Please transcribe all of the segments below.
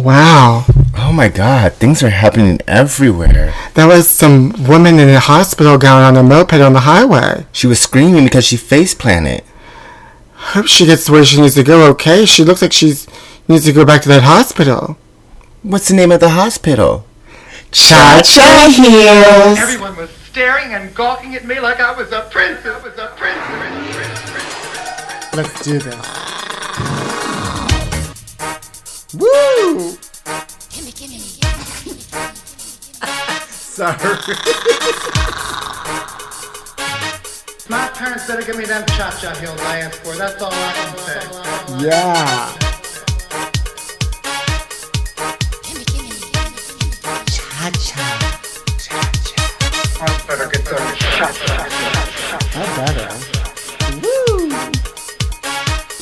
Wow. Oh my god, things are happening everywhere. There was some woman in a hospital gown on a moped on the highway. She was screaming because she face planted. Hope she gets to where she needs to go okay. She looks like she needs to go back to that hospital. What's the name of the hospital? Cha Cha Heels. Everyone was staring and gawking at me like I was a prince. I was a prince. Let's do this. Woo! Sorry. My parents better give me them cha-cha heels I asked for. That's all I can say. Yeah. Cha cha. Cha cha. I better get those cha-cha. That's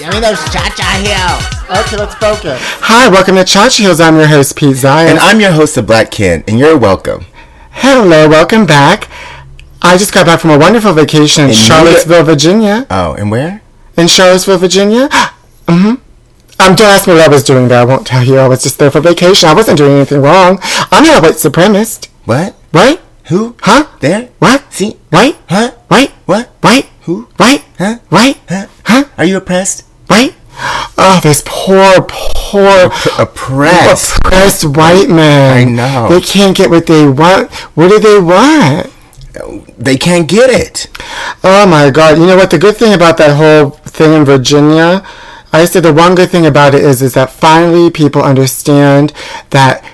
Give me those cha-cha heels. Okay, let's focus. Hi, welcome to Cha Cha Heels. I'm your host, Pete Zion. And I'm your host of Black Kin, and you're welcome. Hello, welcome back. I just got back from a wonderful vacation in In Charlottesville, Virginia. Oh, and where? In Charlottesville, Virginia? mm-hmm. Um, don't ask me what I was doing there. I won't tell you. I was just there for vacation. I wasn't doing anything wrong. I'm not a white supremacist. What? Right? Who? Huh? There? What? See? White? Huh? White? What? White? Who? White? Huh? White? Huh? Huh? Are you oppressed? White? Oh, this poor, poor, Oppressed. oppressed white man. I know. They can't get what they want. What do they want? They can't get it. Oh my god. You know what? The good thing about that whole thing in Virginia, I said the one good thing about it is is that finally people understand that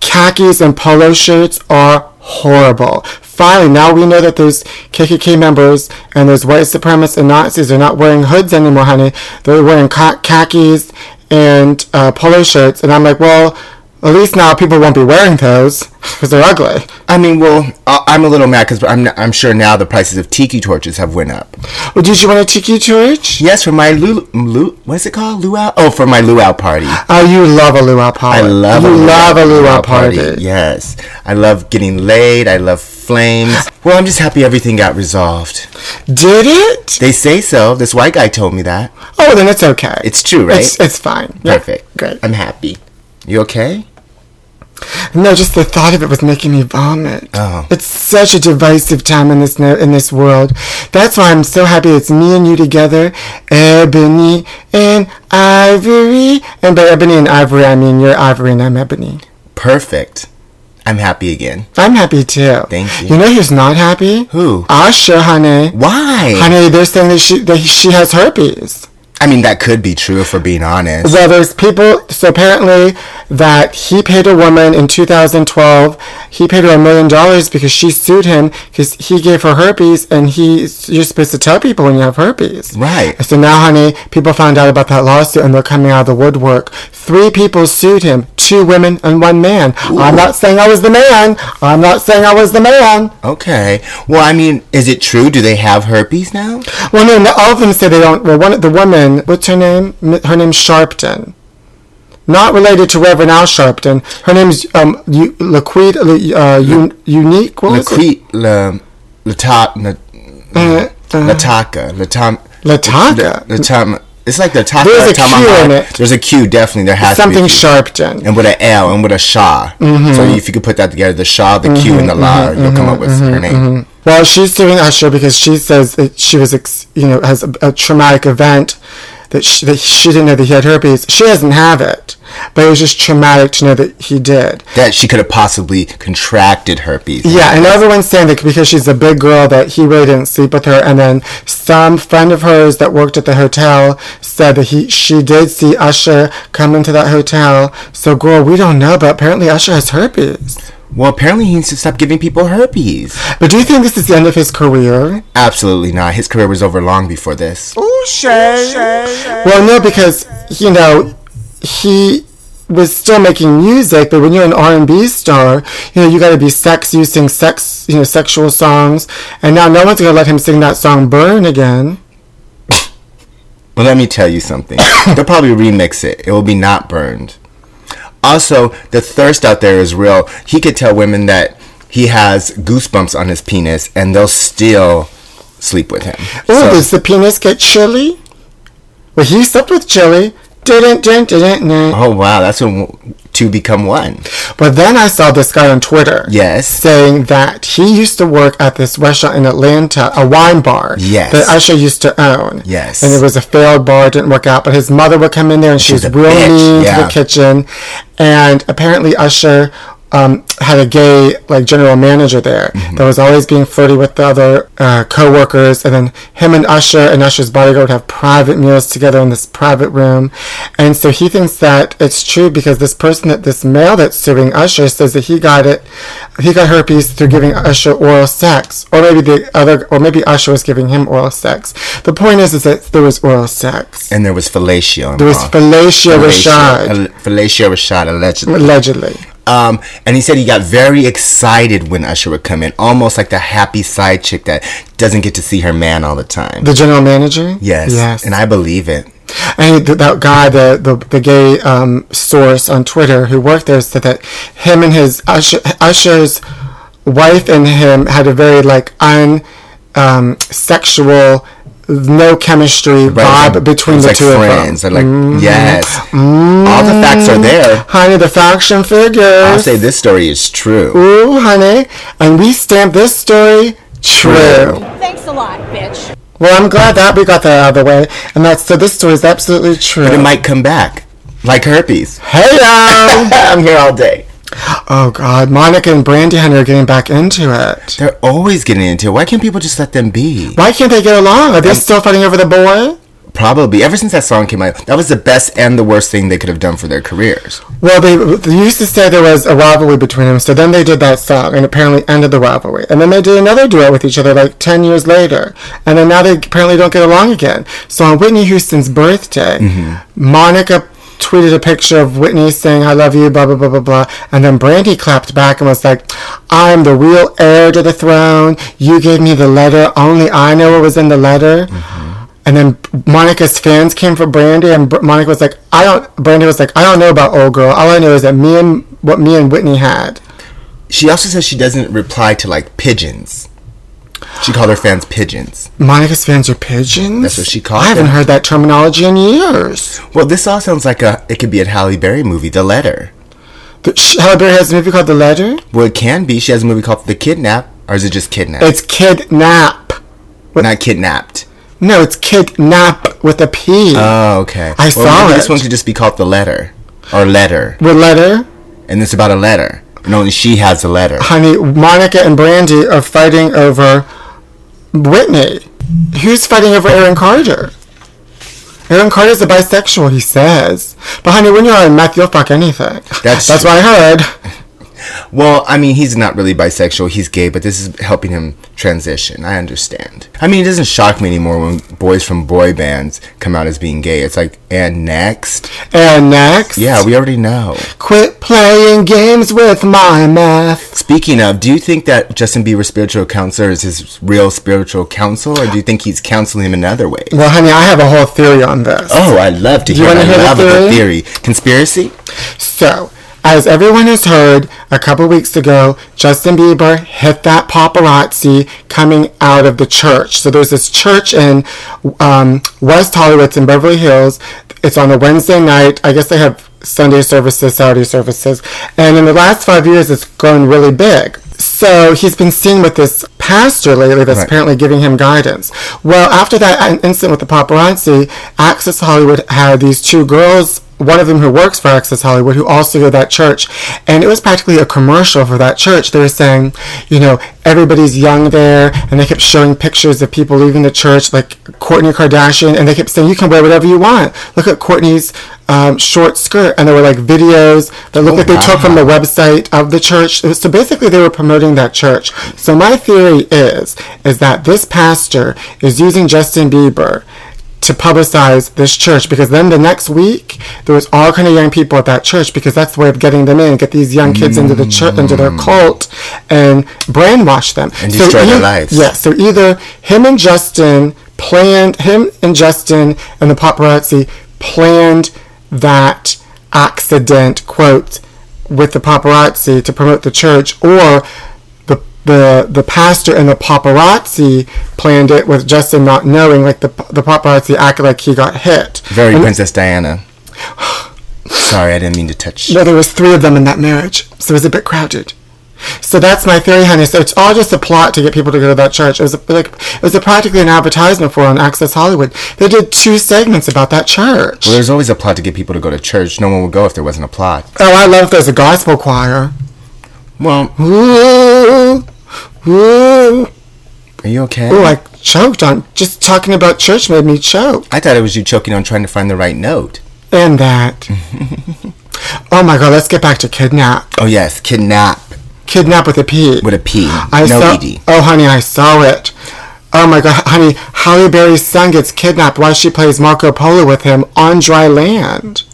khakis and polo shirts are horrible. Finally, now we know that those KKK members and those white supremacists and Nazis are not wearing hoods anymore, honey. They're wearing khakis and uh, polo shirts. And I'm like, well, at least now people won't be wearing those because they're ugly. I mean, well, I- I'm a little mad because I'm, I'm sure now the prices of tiki torches have went up. Well, did you want a tiki torch? Yes, for my lu, lu what's it called? Luau? Oh, for my luau party. Oh, you love a luau party. I love you a luau, love a luau party. Yes, I love getting laid. I love flames. Well, I'm just happy everything got resolved. Did it? They say so. This white guy told me that. Oh, then it's okay. It's true, right? It's, it's fine. Yeah, Perfect. Great. I'm happy. You okay? No, just the thought of it was making me vomit. Oh. It's such a divisive time in this in this world. That's why I'm so happy it's me and you together, Ebony and Ivory. And by Ebony and Ivory, I mean you're Ivory and I'm Ebony. Perfect. I'm happy again. I'm happy too. Thank you. You know who's not happy? Who? Asha, honey. Why? Honey, they're saying that she that she has herpes. I mean, that could be true if we're being honest. Well, there's people. So apparently, that he paid a woman in 2012. He paid her a million dollars because she sued him because he gave her herpes, and he you're supposed to tell people when you have herpes. Right. So now, honey, people found out about that lawsuit, and they're coming out of the woodwork. Three people sued him. Two women and one man. I'm not saying I was the man. I'm not saying I was the man. Okay. Well, I mean, is it true? Do they have herpes now? Well, no, no, all of them say they don't. Well, one the woman, what's her name? Her name's Sharpton. Not related to Reverend Al Sharpton. Her name's um, Laquita, uh, Un- Unique. What? Laquit, la, lata, la, Uh, uh, lataka, latam, Lataka? latam. It's like the taka. There's a Q in it. There's a Q, definitely. There has Something to be. Sharpton. And with an L and with a Shah. Mm-hmm. So if you could put that together, the Shah, the Q, and the La, you'll come up with mm-hmm, her name. Well, she's suing Usher because she says that she was, ex- you know, has a, a traumatic event that she, that she didn't know that he had herpes. She doesn't have it, but it was just traumatic to know that he did. That she could have possibly contracted herpes. Yeah, and everyone's saying that because she's a big girl that he really didn't sleep with her. And then some friend of hers that worked at the hotel said that he she did see Usher come into that hotel. So, girl, we don't know, but apparently Usher has herpes. Well, apparently he needs to stop giving people herpes. But do you think this is the end of his career? Absolutely not. His career was over long before this. Oh, shame. Well, no, because you know he was still making music, but when you're an R&B star, you know you got to be sex, you sing sex, you know, sexual songs, and now no one's gonna let him sing that song "Burn" again. Well, let me tell you something. They'll probably remix it. It will be not burned. Also, the thirst out there is real. He could tell women that he has goosebumps on his penis, and they'll still sleep with him. Oh, So- does the penis get chilly? Well, he slept with Chili. Didn't, didn't, didn't, didn't. Oh wow, that's when two become one. But then I saw this guy on Twitter. Yes. Saying that he used to work at this restaurant in Atlanta, a wine bar. Yes. That Usher used to own. Yes. And it was a failed bar, didn't work out. But his mother would come in there and she She's was real bitch, mean to the kitchen. And apparently Usher um, had a gay like general manager there Mm-hmm. that was always being flirty with the other uh, co-workers and then him and Usher and Usher's bodyguard would have private meals together in this private room and so he thinks that it's true because this person that this male that's suing Usher says that he got it he got herpes through giving Usher oral sex or maybe the other or maybe Usher was giving him oral sex the point is is that there was oral sex And there was fellatio. there was involved. fellatio Rashad Fellatio Rashad allegedly. allegedly Um, and he said he got very excited when Usher would come in, almost like the happy side chick that doesn't get to see her man all the time. the general manager yes, yes and I believe it. And that guy, the the, the gay um, source on Twitter who worked there, said that him and his Usher, Usher's wife and him had a very like unsexual um, sexual, no chemistry Right, vibe like- between the like two friends. of them. Mm-hmm. They're like, yes, all the facts are there. Honey, the faction figures. I'll say this story is true. Ooh, honey, and we stamp this story true. Thanks a lot, bitch. Well, I'm glad that we got that out of the way, and that's so. This story is absolutely true. But it might come back, like herpes. Hey yo! I'm here all day. Oh God, Monica and Brandy Hunter are getting back into it. They're always getting into it. Why can't people just let them be? Why can't they get along? Are they still fighting over the boy? Probably. Ever since that song came out, that was the best and the worst thing they could have done for their careers. Well, they, they used to say there was a rivalry between them, so then they did that song and apparently ended the rivalry. And then they did another duet with each other like 10 years later. And then now they apparently don't get along again. So on Whitney Houston's birthday, mm-hmm. Monica tweeted a picture of Whitney saying, I love you, blah, blah, blah, blah, blah. And then Brandy clapped back and was like, I'm the real heir to the throne. You gave me the letter. Only I know what was in the letter. Mm-hmm. And then Monica's fans came for Brandy, and Br- Monica was like, "I don't." Brandy was like, "I don't know about old girl. All I know is that me and what me and Whitney had." She also says she doesn't reply to like pigeons. She called her fans pigeons. Monica's fans are pigeons. That's what she called I haven't them. heard that terminology in years. Well, this all sounds like a it could be a Halle Berry movie, The Letter. The, Halle Berry has a movie called The Letter. Well, it can be. She has a movie called The Kidnap, or is it just Kidnap? It's kidnap. not kidnapped. No, it's kidnap with a P. Oh, okay. I Well, saw maybe This one could just be called The Letter, or Letter, with letter, and it's about a letter. Only she has a letter. honey. Monica and Brandy are fighting over Whitney. Who's fighting over Aaron Carter? Aaron Carter's a bisexual, he says. But honey, when you're on meth, you'll fuck anything. That's That's what I heard. Well, I mean, he's not really bisexual. He's gay, but this is helping him transition. I understand. I mean, it doesn't shock me anymore when boys from boy bands come out as being gay. It's like, and next? And next, Yeah, we already know. quit playing games with my math. Speaking of, do you think that Justin Bieber's spiritual counselor is his real spiritual counsel, or do you think he's counseling him in other ways? Well, honey, I have a whole theory on this. Oh, I love to Do you hear. wanna I hear the love a good theory? theory. Conspiracy? So, as everyone has heard, a couple weeks ago, Justin Bieber hit that paparazzi coming out of the church. So there's this church in um, West Hollywood, it's in Beverly Hills. It's on a Wednesday night. I guess they have Sunday services, Saturday services. And in the last five years, it's grown really big. So he's been seen with this pastor lately that's Right. apparently giving him guidance. Well, after that incident with the paparazzi, Access Hollywood had these two girls, one of them who works for Access Hollywood, who also go to that church. And it was practically a commercial for that church. They were saying, you know, everybody's young there. And they kept showing pictures of people leaving the church, like Kourtney Kardashian. And they kept saying, you can wear whatever you want. Look at Kourtney's um, short skirt. And there were like videos that looked Oh, like they took from the website of the church. So basically, they were promoting that church. So my theory is is that this pastor is using Justin Bieber to publicize this church because then the next week there was all kind of young people at that church because that's the way of getting them in, get these young kids into the church, into their mm. cult, and brainwash them And destroy their lives. Yeah. So either him and Justin planned, him and Justin and the paparazzi planned that accident quote with the paparazzi to promote the church, or the the pastor and the paparazzi planned it with Justin not knowing. Like the the paparazzi acted like he got hit. Very And- Princess Diana. Sorry, I didn't mean to touch. No, there was three of them in that marriage, so it was a bit crowded. So that's my theory, honey. So it's all just a plot to get people to go to that church. It was a, like it was a practically an advertisement for on Access Hollywood. They did two segments about that church. Well, there's always a plot to get people to go to church. No one would go if there wasn't a plot. oh, I love if there's a gospel choir. Well, ooh, are you okay? Oh, I choked on just talking about church made me choke. I thought it was you choking on trying to find the right note. And that. oh my God! Let's get back to kidnap. Oh yes, kidnap Kidnap with a P. with a P. I no saw, ed. Oh, honey, I saw it. Oh my God, honey, Halle Berry's son gets kidnapped while she plays Marco Polo with him on dry land.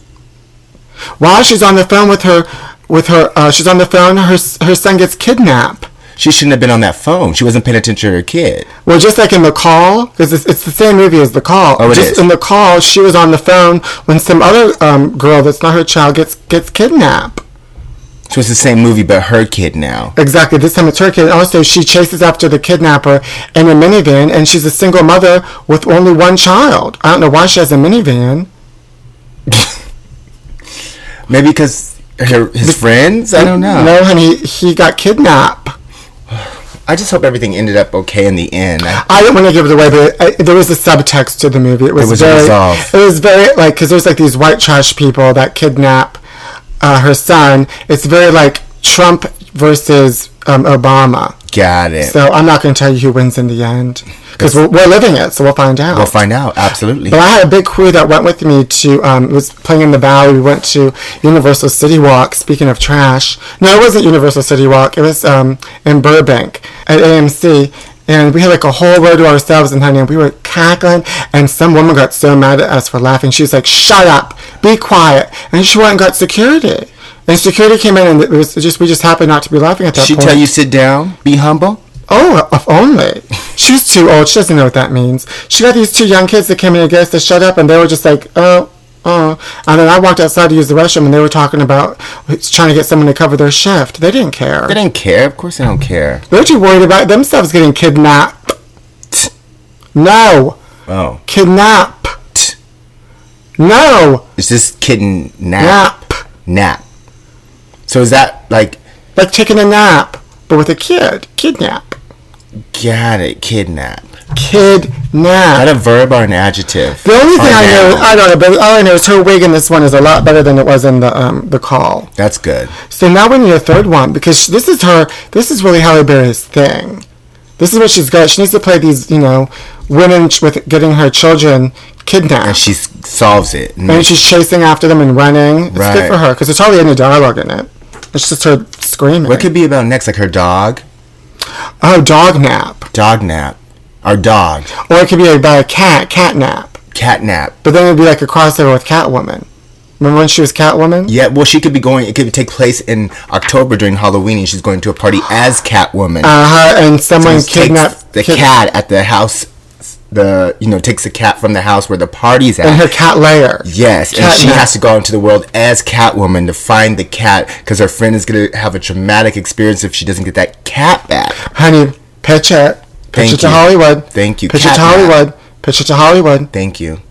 While she's on the phone with her, with her, uh, she's on the phone. Her her son gets kidnapped. She shouldn't have been on that phone. She wasn't paying attention to her kid. Well, just like in the call, because it's, it's the same movie as the call. Oh, it just is. in the call, she was on the phone when some other um, girl that's not her child gets gets kidnapped. So it's the same movie, but her kid now. Exactly. This time it's her kid. Also, she chases after the kidnapper in a minivan, and she's a single mother with only one child. I don't know why she has a minivan. Maybe because her his friends. I don't know. No, honey, he got kidnapped. I just hope everything ended up okay in the end. I, I don't want to give it away, but I, there was a subtext to the movie. It was, was very, resolved. it was very like because there's like these white trash people that kidnap uh, her son. It's very like Trump versus um, Obama. got it. So I'm not going to tell you who wins in the end because we're, we're living it, so we'll find out. we'll find out. Absolutely. But I had a big crew that went with me to, um, was playing in the Valley. We went to Universal City Walk. Speaking of trash. No, it wasn't Universal City Walk. It was um, in Burbank at AMC. And we had like a whole row to ourselves, and honey, and we were cackling. And some woman got so mad at us for laughing. She was like, "Shut up, be quiet!" And she went and got security. And security came in, and it was just we just happened not to be laughing at that point. she point. tell you sit down, be humble. Oh, if only. She's too old. She doesn't know what that means. She got these two young kids that came in and us to shut up, and they were just like, oh, oh. And then I walked outside to use the restroom, and they were talking about trying to get someone to cover their shift. They didn't care. They didn't care. Of course, they don't care. They're too worried about themselves getting kidnapped. No. Oh, Kidnapped. No. it's just kitten nap. Nap. So is that like? Like taking a nap, but with a kid. Kidnap. Got it. Kidnap. Kidnap. Is that a verb or an adjective? The only thing Or I know. I don't know, but all I know is her wig in this one is a lot better than it was in the um, the call. That's good. So now we need a third one because this is her. This is really Halle Berry's thing. This is what she's got. She needs to play these, you know, women with getting her children kidnapped, And she solves it. And and she's chasing after them and running. It's Right. good for her because there's hardly any dialogue in it. It's just her screaming. what could be about next? Like her dog, oh, dog nap, dog nap, or dog, or it could be about a cat, cat nap. cat nap. But then it'd be like a crossover with Catwoman. Remember when she was Catwoman? Yeah, well, she could be going. It could take place in October during Halloween, and she's going to a party as Catwoman. Uh huh. And someone Someone kidnapped the kid- cat at the house. The you know takes the cat from the house where the party's at. and her cat lair. Yes, and she nap. has to go into the world as Catwoman to find the cat because her friend is gonna have a traumatic experience if she doesn't get that cat back. Honey, pitch it. Pitch Thank it to you. Hollywood. Thank you. Pitch it Cat to nap. Hollywood. Pitch it to Hollywood. Thank you.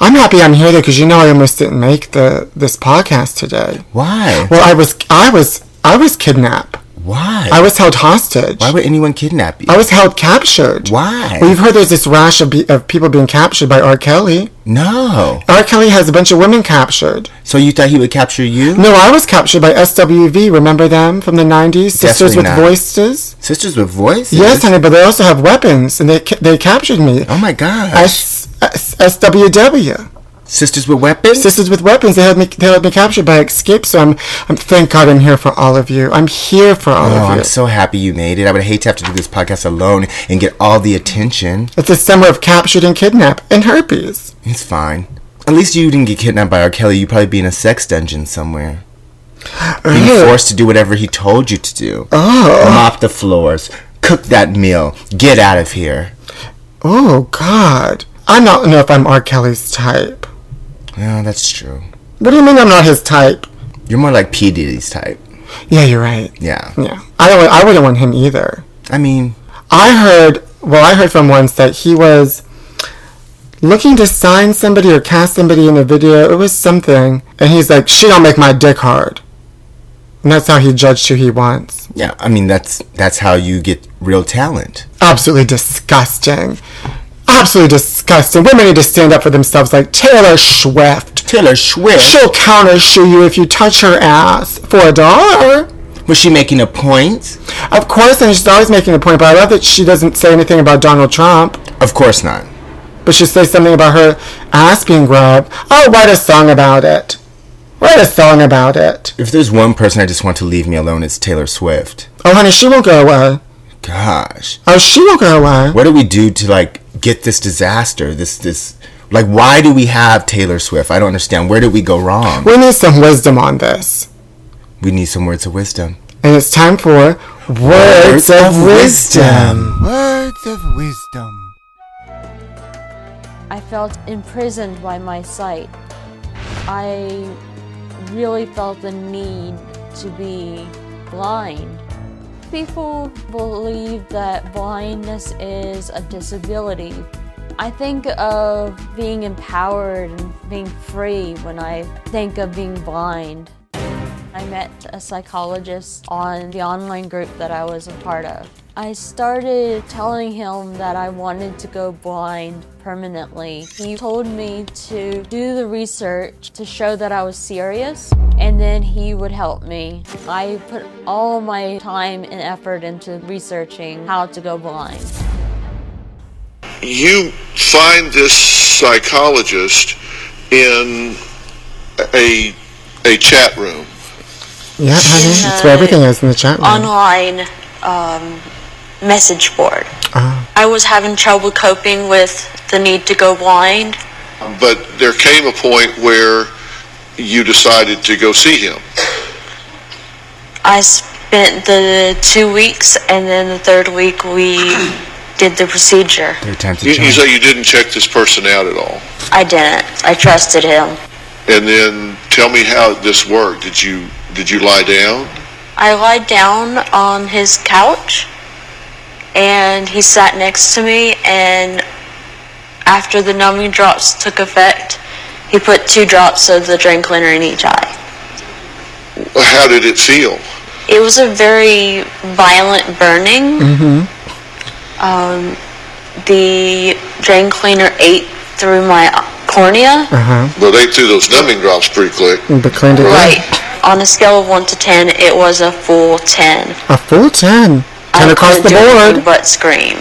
I'm happy I'm here though, because you know I almost didn't make the this podcast today. Why? Well, I was, I was, I was kidnapped. Why? I was held hostage. Why would anyone kidnap you? I was held captured. Why? Well, you've heard there's this rash of, be, of people being captured by R. Kelly. no. R. Kelly has a bunch of women captured. So you thought he would capture you? No, I was captured by SWV. Remember them from the 90s? Sisters Definitely with not. Voices? Sisters with voices. Yes, honey, but they also have weapons, and they ca- they captured me. Oh my gosh. S- S- SWW. Sisters with weapons. Sisters with weapons. They had me. They had me captured by Escape. So I'm. I'm. Thank God I'm here for all of you. I'm here for all Oh, of you. I'm so happy you made it. I would hate to have to do this podcast alone and get all the attention. it's a summer of captured and kidnapped and herpes. It's fine. At least you didn't get kidnapped by R. Kelly. You'd probably be in a sex dungeon somewhere. Oh. Being Ugh. forced to do whatever he told you to do. Oh. Mop the floors. Cook that meal. Get out of here. Oh God. I don't know if I'm R. Kelly's type. Yeah, that's true. What do you mean I'm not his type? You're more like P. Diddy's type. Yeah, you're right. Yeah. Yeah, I don't. I wouldn't want him either. I mean, I heard. Well, I heard from once that he was looking to sign somebody or cast somebody in a video. It was something, and he's like, "She don't make my dick hard," and that's how he judged who he wants. yeah. I mean, that's that's how you get real talent. Absolutely disgusting. Absolutely disgusting. Women need to stand up for themselves, like Taylor Swift. Taylor Swift. She'll counter shoe you if you touch her ass for a dollar. Was she making a point? Of course, and she's always making a point, but I love that she doesn't say anything about Donald Trump. Of course not. But she says something about her ass being grabbed. Oh, write a song about it. Write a song about it. If there's one person I just want to leave me alone, it's Taylor Swift. Oh, honey, she won't go away. Gosh, Oh, she won't go away. what do we do to like get this disaster? This this like why do we have Taylor Swift? I don't understand. Where did we go wrong? We need some wisdom on this. We need some words of wisdom. And it's time for Words of Wisdom. Words of wisdom. I felt imprisoned by my sight. I really felt the need to be blind. People believe that blindness is a disability. I think of being empowered and being free when I think of being blind. I met a psychologist on the online group that I was a part of. I started telling him that I wanted to go blind permanently. He told me to do the research to show that I was serious, and then he would help me. I put all my time and effort into researching how to go blind. you find this psychologist in a a chat room. Yeah, honey, that's where everything is in the chat room. online um, message board. Ah. I was having trouble coping with the need to go blind. But there came a point where you decided to go see him. I spent the two weeks, and then the third week we did the procedure. Third time's a You, you say you didn't check this person out at all. I didn't. I trusted him. And then tell me how this worked. Did you did you lie down? I lied down on his couch, and he sat next to me. And after the numbing drops took effect, he put two drops of the drain cleaner in each eye. How did it feel? It was a very violent burning. Mm-hmm. Um, the drain cleaner ate through my cornea. Uh-huh. Well, they threw those numbing drops pretty quick. But cleaned it up. Right. On a scale of 1 to 10, it was a full 10. A full 10. 10 I across the couldn't do anything board. But scream.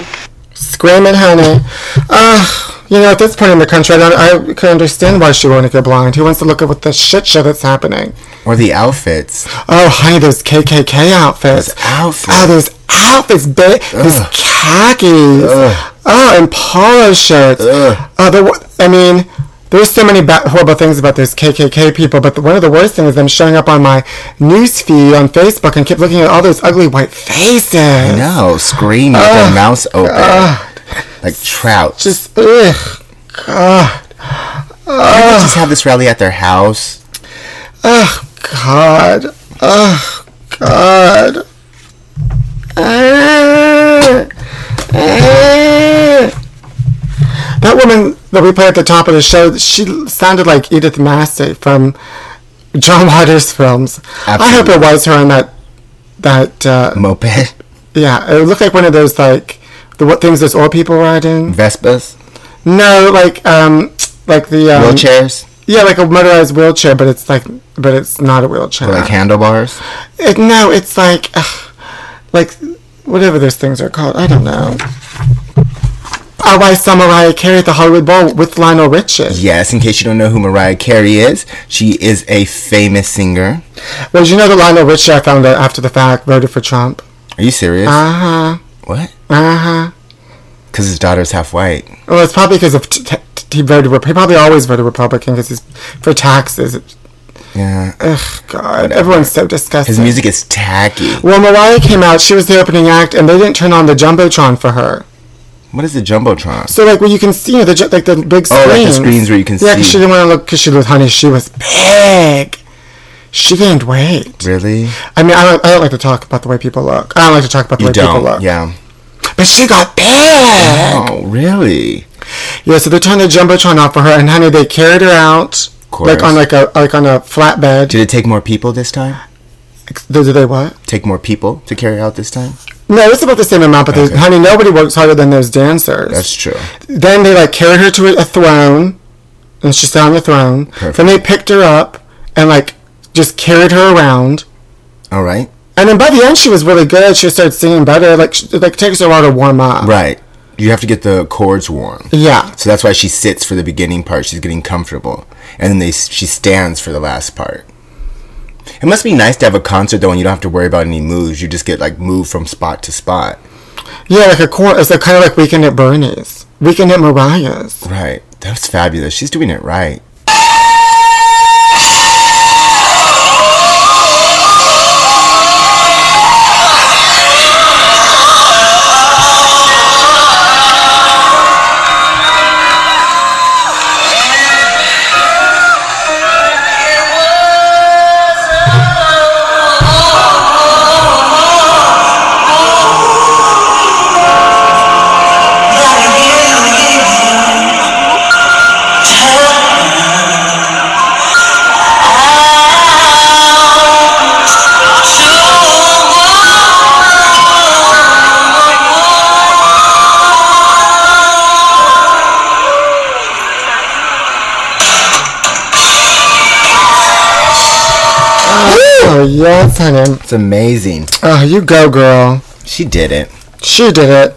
Screaming, honey. Uh, you know, at this point in the country, I, don't, I can understand why she won't get blind. Who wants to look at what the shit show that's happening? Or the outfits. Oh, honey, those KKK outfits. Those outfits. Oh, those outfits, ba- those khakis. Ugh. Oh, and polo shirts. Ugh. Oh, the, I mean, there's so many ba- horrible things about those KKK people, but the, one of the worst things is them showing up on my news feed on Facebook and keep looking at all those ugly white faces. No, screaming with their mouths open. Like trout. Just, ugh, God. They just have this rally at their house? Oh, God. Oh, God. Ah. Ah. That woman that we played at the top of the show, she sounded like Edith Massey from John Waters films. I hope it was her in that, that, uh, Moped? yeah, it looked like one of those, like, the what things those old people ride in. Vespas? No, like, um, like the, um, Wheelchairs? Yeah, like a motorized wheelchair, but it's like, but it's not a wheelchair. Or like handlebars? It, no, it's like, ugh, like whatever those things are called. I don't know. Oh, I saw Mariah Carey at the Hollywood Bowl with Lionel Richie. Yes, in case you don't know who Mariah Carey is, she is a famous singer. Well, did you know that Lionel Richie, I found out after the fact, voted for Trump? Are you serious? Uh huh. what? Uh huh. Because his daughter's half white. Well, it's probably because of t- t- he voted. He probably always voted Republican because he's for taxes. Yeah. Ugh, God, everyone's so disgusting. His music is tacky. Well, Mariah came out. She was the opening act, and they didn't turn on the jumbotron for her. What is the Jumbotron? So like where you can see you know, the like the big Oh, like the screens. screens where you can see. yeah, 'cause see. she didn't want to look because she was honey. She was big. She gained weight. Really? I mean, I don't, I don't like to talk about the way people look. I don't like to talk about the You way people don't? look. Yeah. But she got big. Oh, really? Yeah, so they turned the jumbotron off for her, and honey, they carried her out course. like on like a like on a flatbed. Did it take more people this time? Did they what? Take more people to carry out this time? No, it's about the same amount, but there's Okay. honey, nobody works harder than those dancers. That's true. then they like carried her to a throne, and she sat on the throne. Perfect. Then they picked her up and like just carried her around. All right. And then by the end, she was really good. She started singing better. Like, she, like it takes her a while to warm up. Right. You have to get the chords warm. Yeah. So that's why she sits for the beginning part. She's getting comfortable, and then they she stands for the last part. It must be nice to have a concert though, and you don't have to worry about any moves. You just get like moved from spot to spot. Yeah, like a cor It's like kind of like Weekend at Bernie's, Weekend at Mariah's. Right. That's fabulous. She's doing it right. Yes, honey. It's amazing. Oh, you go, girl. She did it. She did it.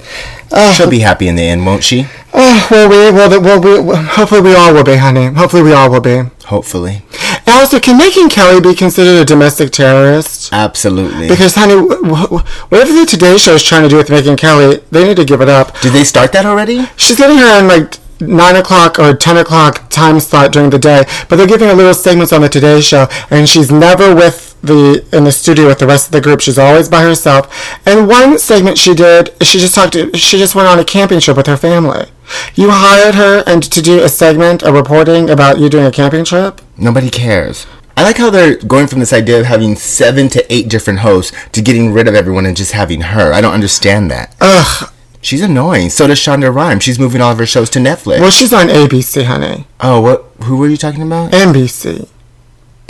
Oh, She'll be happy in the end, won't she? oh well, we, well, well, we, hopefully we all will be, honey. Hopefully we all will be. Hopefully. Also, can Megyn Kelly be considered a domestic terrorist? Absolutely. Because, honey, wh- wh- whatever the Today Show is trying to do with Megyn Kelly, they need to give it up. Did they start that already? She's getting her in like nine o'clock or ten o'clock time slot during the day, but they're giving her little segments on the Today Show, and she's never with the in the studio with the rest of the group. She's always by herself. And one segment she did, she just talked. To, she just went on a camping trip with her family. You hired her and to do a segment, a reporting about you doing a camping trip. Nobody cares. I like how they're going from this idea of having seven to eight different hosts to getting rid of everyone and just having her. I don't understand that. Ugh. She's annoying. So does Shonda Rhimes. She's moving all of her shows to Netflix. Well, she's on ABC, honey. oh, what? Who were you talking about? NBC.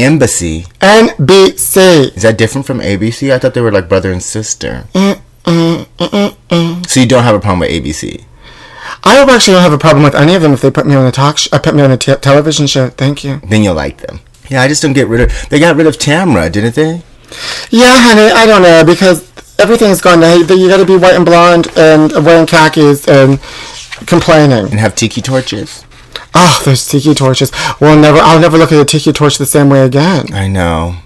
Embassy. NBC. Is that different from ABC? I thought they were like brother and sister. Mm, mm, mm, mm, mm. So you don't have a problem with ABC? I actually don't have a problem with any of them if they put me on a talk, sh- uh, put me on a t- television show. Thank you. Then you'll like them. Yeah, I just don't get rid of. They got rid of Tamra, didn't they? Yeah, honey, I don't know because everything's gone. to- You got to be white and blonde and wearing khakis and complaining. And have tiki torches. Oh, those tiki torches. Well, never. I'll never look at a tiki torch the same way again. I know.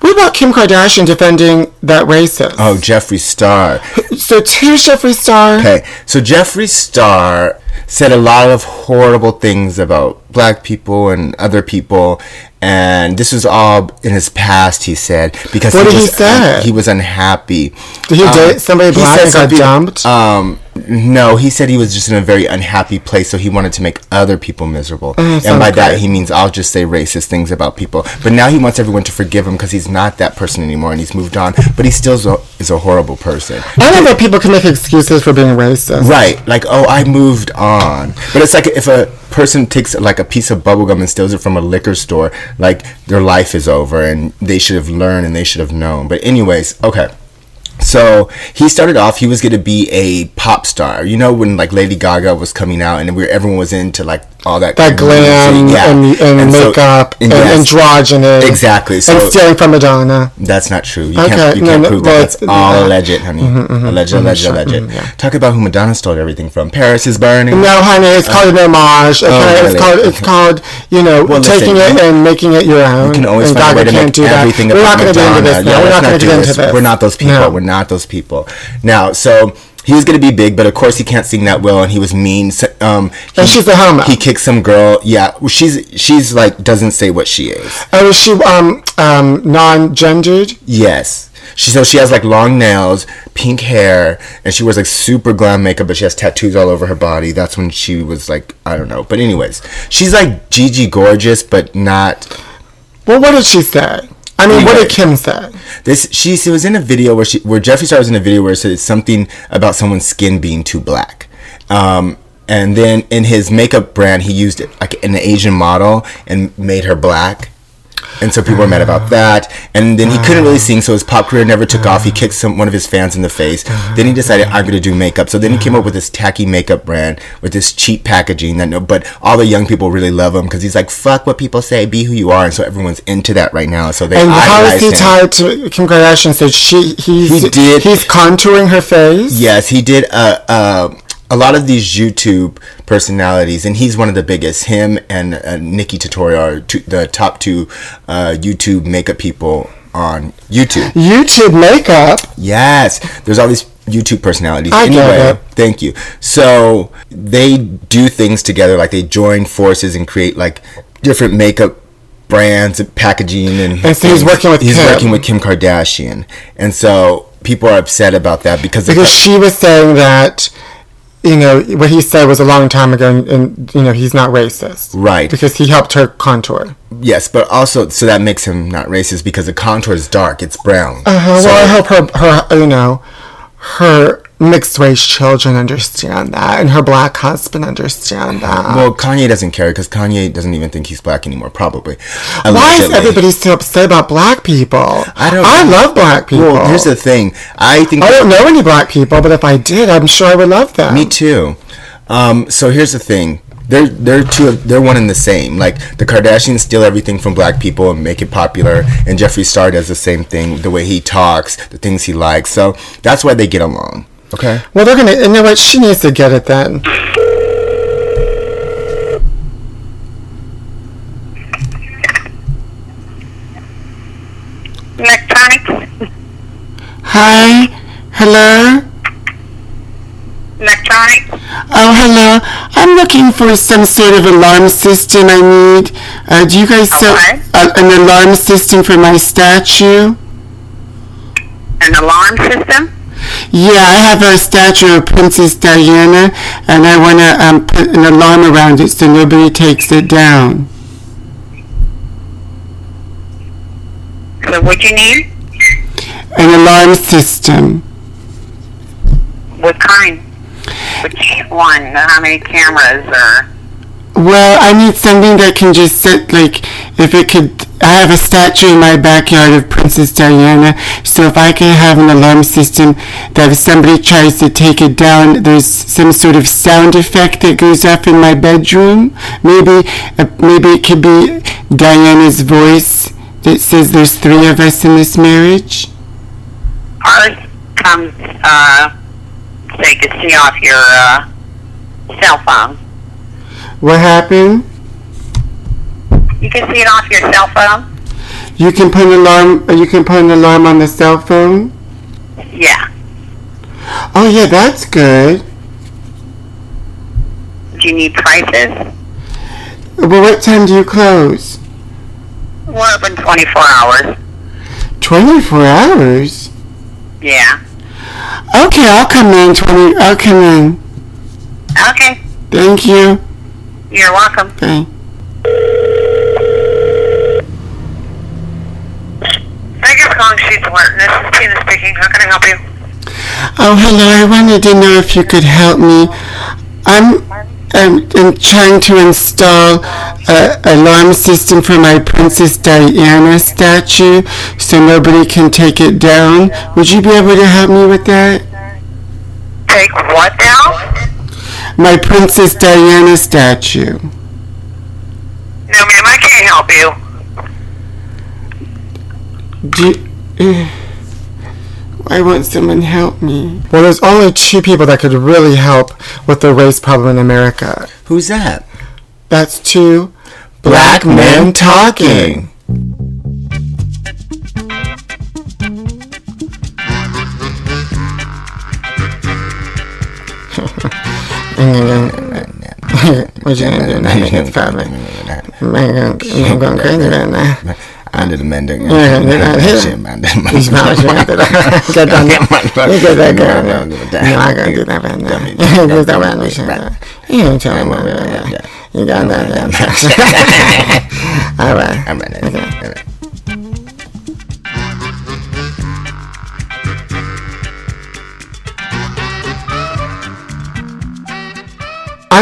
What about Kim Kardashian defending that racist? Oh, Jeffree Star. So two Jeffree Star. Okay, so Jeffree Star said a lot of horrible things about black people and other people, and this was all in his past. He said because What he did he was say? he was unhappy. Did he date somebody black and got dumped? Um, no, he said he was just in a very unhappy place, so he wanted to make other people miserable. Mm, and by that, he means I'll just say racist things about people. But now he wants everyone to forgive him because he's not that person anymore, and he's moved on. But he still is a, is a horrible person. I know that people can make excuses for being racist. Right, like oh, I moved on. But it's like if a person takes like a piece of bubblegum and steals it from a liquor store, like their life is over and they should have learned and they should have known. But anyways, okay. So he started off. He was going to be a pop star. You know when like Lady Gaga was coming out and we everyone was into like all that That glam music. and, and, so- makeup and, yes, androgynous. Exactly. So and stealing from Madonna. that's not true. You Okay, can't, you no, can't no, prove that. That's all yeah. alleged, honey. Mm-hmm, mm-hmm, alleged, alleged, sure, alleged. mhm, yeah. Talk about who Madonna stole everything from. Paris is burning. No, honey, it's called an homage. Oh, okay, Oh, really? it's called it's called you know Well, taking listen, it and making it your own. You can always and find a way to make everything about not going to get into Madonna. Yeah. We're not going to do get into this. this. We're not those people. Not those people. Now, so he was going to be big, but of course he can't sing that well, and he was mean. So, um, he, And she's a homo. He kicked some girl. Yeah, well, she's she's like doesn't say what she is. Oh, is she um um non-gendered? Yes. She so she has like long nails, pink hair, and she wears like super glam makeup, but she has tattoos all over her body. That's when she was like I don't know. But anyways, she's like Gigi gorgeous, but not Well, what did she say? I mean, what did Kim say? This she, she was in a video where she where Jeffree Star was in a video where it said something about someone's skin being too black. Um, and then in his makeup brand, he used it like an Asian model and made her black. And so people were mad about that. And then he couldn't really sing, so his pop career never took off. He kicked some one of his fans in the face. Then he decided I'm going to do makeup. So then he came up with this tacky makeup brand with this cheap packaging. That no, but all the young people really love him because he's like, "Fuck what people say, be who you are." And so everyone's into that right now. So they And how is he him. tied to Kim Kardashian? So she he's He did- he's contouring her face. Yes, he did uh, uh, a lot of these YouTube personalities, and he's one of the biggest. Him and uh, Nikki Tutorial are two, the top two uh, YouTube makeup people on YouTube. YouTube makeup. Yes, there's all these YouTube personalities. I get anyway, it. thank you. So they do things together, like they join forces and create like different makeup brands and packaging and. And so he's things. working with He's Kim. working with Kim Kardashian, and so people are upset about that because because she was saying that you know what he said was a long time ago and, and you know he's not racist Right. because he helped her contour Yes, but also so that makes him not racist because the contour is dark, it's brown. uh-huh. So- well i hope her her you know her mixed race children understand that and her black husband understand that well, Kanye doesn't care because Kanye doesn't even think he's black anymore. Probably. why is everybody so upset about black people I don't. i love black people Well, here's the thing. I think i don't know any black people but if i did i'm sure i would love them Me too. Um, so here's the thing. They're they're two. of- They're one and the same. Like the Kardashians steal everything from black people and make it popular, and Jeffree Star does the same thing. The way he talks, the things he likes. So that's why they get along. Okay. well they're gonna you know what she needs to get it then Electronics? hi hello Electronics? Oh, hello. I'm looking for some sort of alarm system I need. Uh, do you guys sell What? uh, an alarm system for my statue? An alarm system? Yeah, I have a statue of Princess Diana, and I want to um, put an alarm around it so nobody takes it down. So what do you need? An alarm system. What kind? Which one? How many cameras or? Well, I need something that can just sit, like, if it could. I have a statue in my backyard of Princess Diana, so if I can have an alarm system that if somebody tries to take it down, there's some sort of sound effect that goes off in my bedroom. Maybe, uh, maybe it could be Diana's voice that says there's three of us in this marriage. Ours comes, uh, so you can see off your, uh, cell phone. What happened? You can see it off your cell phone? You can put an alarm. You can put an alarm on the cell phone. Yeah. Oh yeah, that's good. Do you need prices? Well, what time do you close? We're open 24 hours. 24 hours? Yeah. Okay, I'll come in 20. I'll come in. Okay. Thank you. You're welcome. Bye. Thank you for calling Sheets Martin. This is Tina speaking. How can I help you? Oh, hello. I wanted to know if you could help me. I'm, I'm, I'm trying to install a alarm system for my Princess Diana statue so nobody can take it down. Would you be able to help me with that? Take what now? My Princess Diana statue. No, ma'am, I can't help you. Do you, eh. Why want someone to help me? Well, there's only two people that could really help with the race problem in America. Who's that? That's two Black men talking. What you gonna do now? You get family. Man, I'm going crazy right now. Under the men doing Yeah, yeah, yeah. He's not that I get done. You get that girl. No, I gotta do that right now. Do that right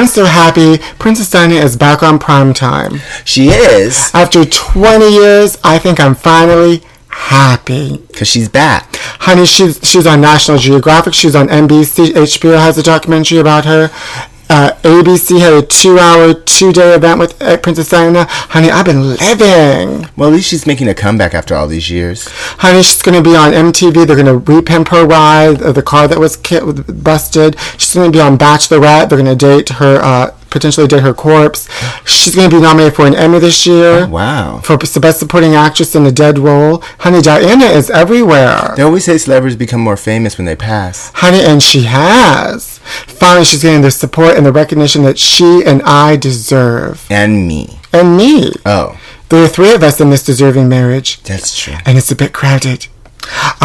I'm running. All right. I'm so happy Princess Diana is back on prime time. She is After 20 years, I think I'm finally happy. because she's back. Honey, she's she's on National Geographic. She's on NBC. HBO has a documentary about her. Uh, ABC had a two-hour, two-day event with uh, Princess Diana. Honey, I've been living. Well, at least she's making a comeback after all these years. Honey, she's going to be on MTV. They're going to repimp her ride, the car that was ki- busted. She's going to be on Bachelorette. They're going to date her, uh, potentially did her corpse. She's going to be nominated for an Emmy this year. Oh, wow. For the Best Supporting Actress in a Dead Role. Honey, Diana is everywhere. They always say celebrities become more famous when they pass. Honey, and she has. Finally, she's getting the support and the recognition that she and I deserve. And me. And me. Oh, There are three of us in this deserving marriage, that's true. and it's a bit crowded.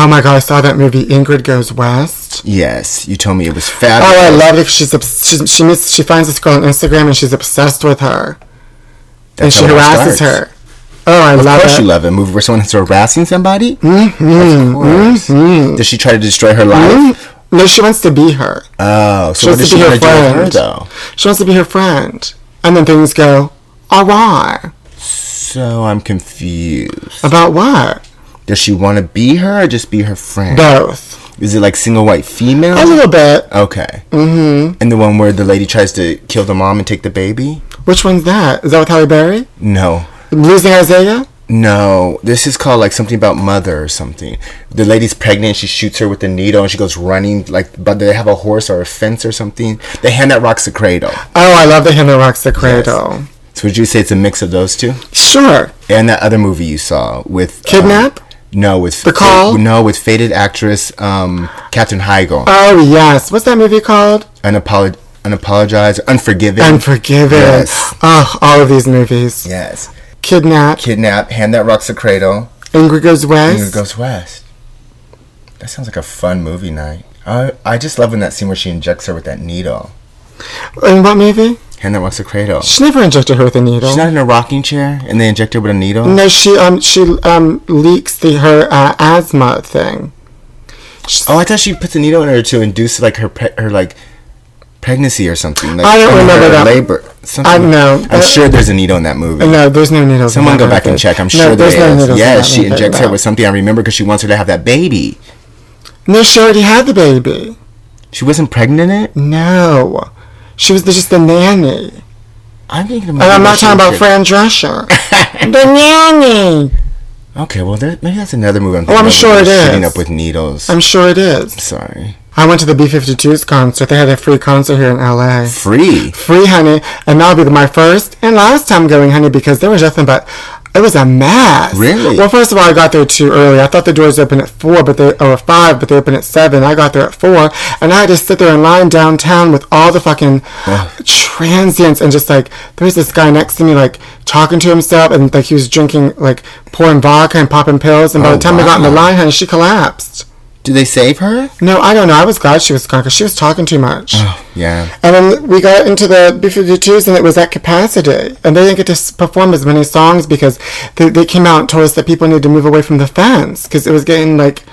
Oh my god, I saw that movie Ingrid Goes West. Yes, you told me it was fabulous. Oh. I love it. She's, she's she miss, she finds this girl on Instagram and she's obsessed with her, and That's she how it harasses her. Oh, I Of love course it. you love a movie where someone is harassing somebody. Mm-hmm. Of course. Does she try to destroy her life? no, she wants to be her. Oh, so what wants to she be her do her, friend. though? She wants to be her friend, and then things go awry. So I'm confused. About what? Does she want to be her or just be her friend? Both. Is it like single white female? A little bit. Okay. Mm-hmm. And the one where the lady tries to kill the mom and take the baby? Which one's that? Is that with Halle Berry? No. Losing Isaiah? No, this is called like something about mother or something. The lady's pregnant, she shoots her with a needle and she goes running like but they have a horse or a fence or something. The hand that rocks the cradle. Oh, I love the hand that rocks the cradle. So would you say it's a mix of those two? Sure. And that other movie you saw with um, Kidnap? No, with The Call? No, with faded actress um Katherine Heigl. Oh, yes. What's that movie called? Unapolog- unapologized, unforgiven. Unforgiven. Yes. Oh, all of these movies. yes. Kidnap. Kidnap, hand that rocks the cradle. Ingrid Goes West. Ingrid Goes West. That sounds like a fun movie night. I I just love when that scene where she injects her with that needle. In what movie? Hand that rocks a cradle. She never injected her with a needle. She's not in a rocking chair, and they inject her with a needle. no, she um she um leaks the her uh, asthma thing. Oh, I thought she puts a needle in her to induce like her pre- her like pregnancy or something. Like, I don't remember that. Labor. Something. I know. I'm Uh, sure there's a needle in that movie. No, there's no needles. Someone go back and check. I'm No, sure there's there no is. needles. in yes, that she injects her with something. I remember because she wants her to have that baby. No, she already had the baby. She wasn't pregnant in it. No, she was just the nanny. I'm thinking. And I'm not talking about Fran Drescher. the nanny. Okay, well, there, maybe that's another movie. I'm, Oh, I'm sure it is. Shooting up with needles. I'm sure it is. sorry. I went to the B-52s concert. They had a free concert here in LA. Free. Free, honey. And that'll be my first and last time going, honey, because there was nothing but. It was a mess. Really? Well, first of all, I got there too early. I thought the doors open at four, but they or five, but they open at seven. I got there at four, and I had to sit there in line downtown with all the fucking transients, and just like there was this guy next to me, like talking to himself, and like he was drinking, like pouring vodka and popping pills. And by Oh, the time we got in the line, honey, she collapsed. Did they save her? No, I don't know. I was glad she was gone because she was talking too much. Oh, yeah. And then we got into the B-52s and it was at capacity. And they didn't get to perform as many songs because they, they came out and told us that people needed to move away from the fence because it was getting like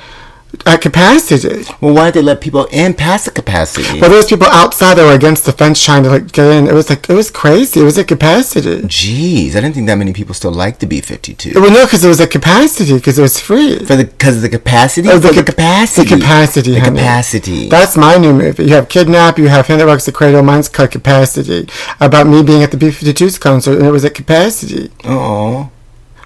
at capacity. Well, why did they let people in past the capacity? But there was people outside that were against the fence trying to like get in. It was like, it was crazy. It was at capacity. Jeez, I didn't think that many people still like the B-52. Well, no, because it was at capacity because it was free. For the because of the capacity. Oh, For the, capacity. The capacity. The honey. capacity. That's my new movie. You have Kidnap, you have Hand That Rocks the Cradle, mine's called Capacity. About me being at the B-52s concert, and it was at Capacity. Oh.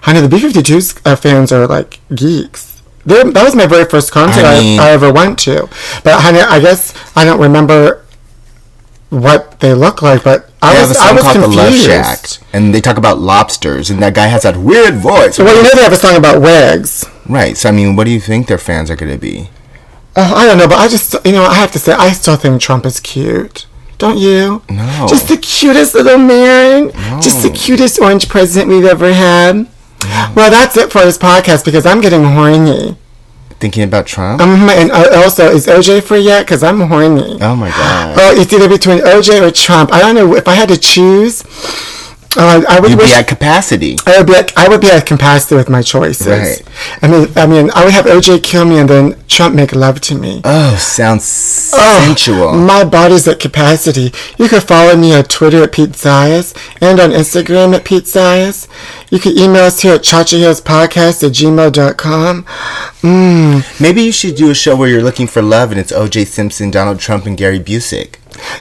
Honey, the B-52s uh, fans are like geeks. They're, that was my very first concert I I, mean- I ever went to. But honey, I guess I don't remember what they look like, but I They have a was, I song was called The Love confused. Shack, and they talk about lobsters, and that guy has that weird voice. Well, you know they have a song about wigs. Right. So I mean, what do you think their fans are going to be? Uh, I don't know, but I just, you know, I have to say, I still think Trump is cute. Don't you? No. Just the cutest little man. Just the cutest orange president we've ever had. Well, that's it for this podcast because I'm getting horny. Thinking about Trump? Um, and uh, also, is OJ free yet? Because I'm horny. oh my god. Oh, it's either between OJ or Trump. I don't know if I had to choose. Uh, I would You'd wish be at capacity. I would be at, I would be at capacity with my choices. Right. I mean, I mean, I would have OJ kill me and then Trump make love to me. Oh, sounds Oh, sensual. My body's at capacity. You can follow me on Twitter at Pete Zayas and on Instagram at Pete Zayas. You can email us here at chachahillspodcast at gmail.com. Mmm. Maybe you should do a show where you're looking for love and it's O.J. Simpson, Donald Trump, and Gary Busey.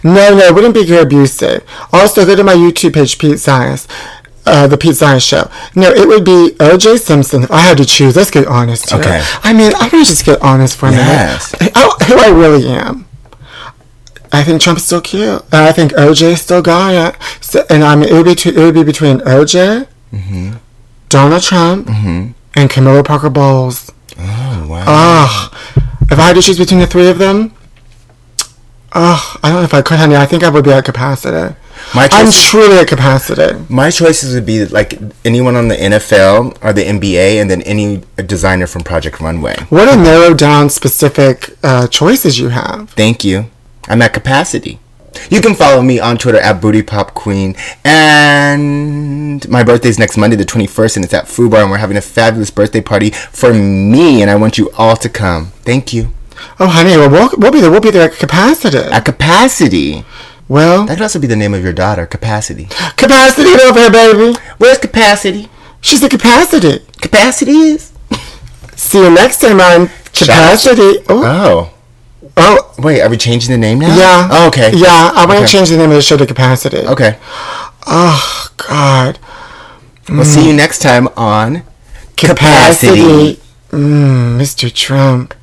No, no, it wouldn't be Gary Busey. Also, go to my YouTube page, Pete Science. Uh, the Pete Zayas Show. No, it would be O.J. Simpson. If I had to choose, let's get honest here. Okay. I mean, I'm going to just get honest for a Yes. minute. I, who I really am. I think Trump's still cute. And I think OJ still got it. So, and I mean, it would be it would be between OJ, Mm-hmm. Donald Trump, and Camilla Parker Bowles. Oh, wow. Ah, if I had to choose between the three of them, oh, I don't know if I could, honey. I think I would be at capacity. My I'm truly at capacity. My choices would be like anyone on the NFL or the NBA, and then any designer from Project Runway. What a narrow down specific uh, choices you have. Thank you. I'm at capacity. You can follow me on Twitter at Booty Pop Queen. And my birthday's next Monday, the 21st, and it's at Foo Bar, and we're having a fabulous birthday party for me, and I want you all to come. Thank you. Oh, honey, well, we'll, we'll be there. We'll be there at capacity. At capacity. Well, That could also be the name of your daughter, Capacity. capacity over here, baby. Where's Capacity? She's at capacity. Capacity is? See you next time on capacity. Oh, Oh. oh, Wait, are we changing the name now? yeah. Oh, okay. Yeah, I want to Okay. change the name of the show to capacity. Okay. Oh God, We'll see you next time on capacity. Mm, Mr. Trump.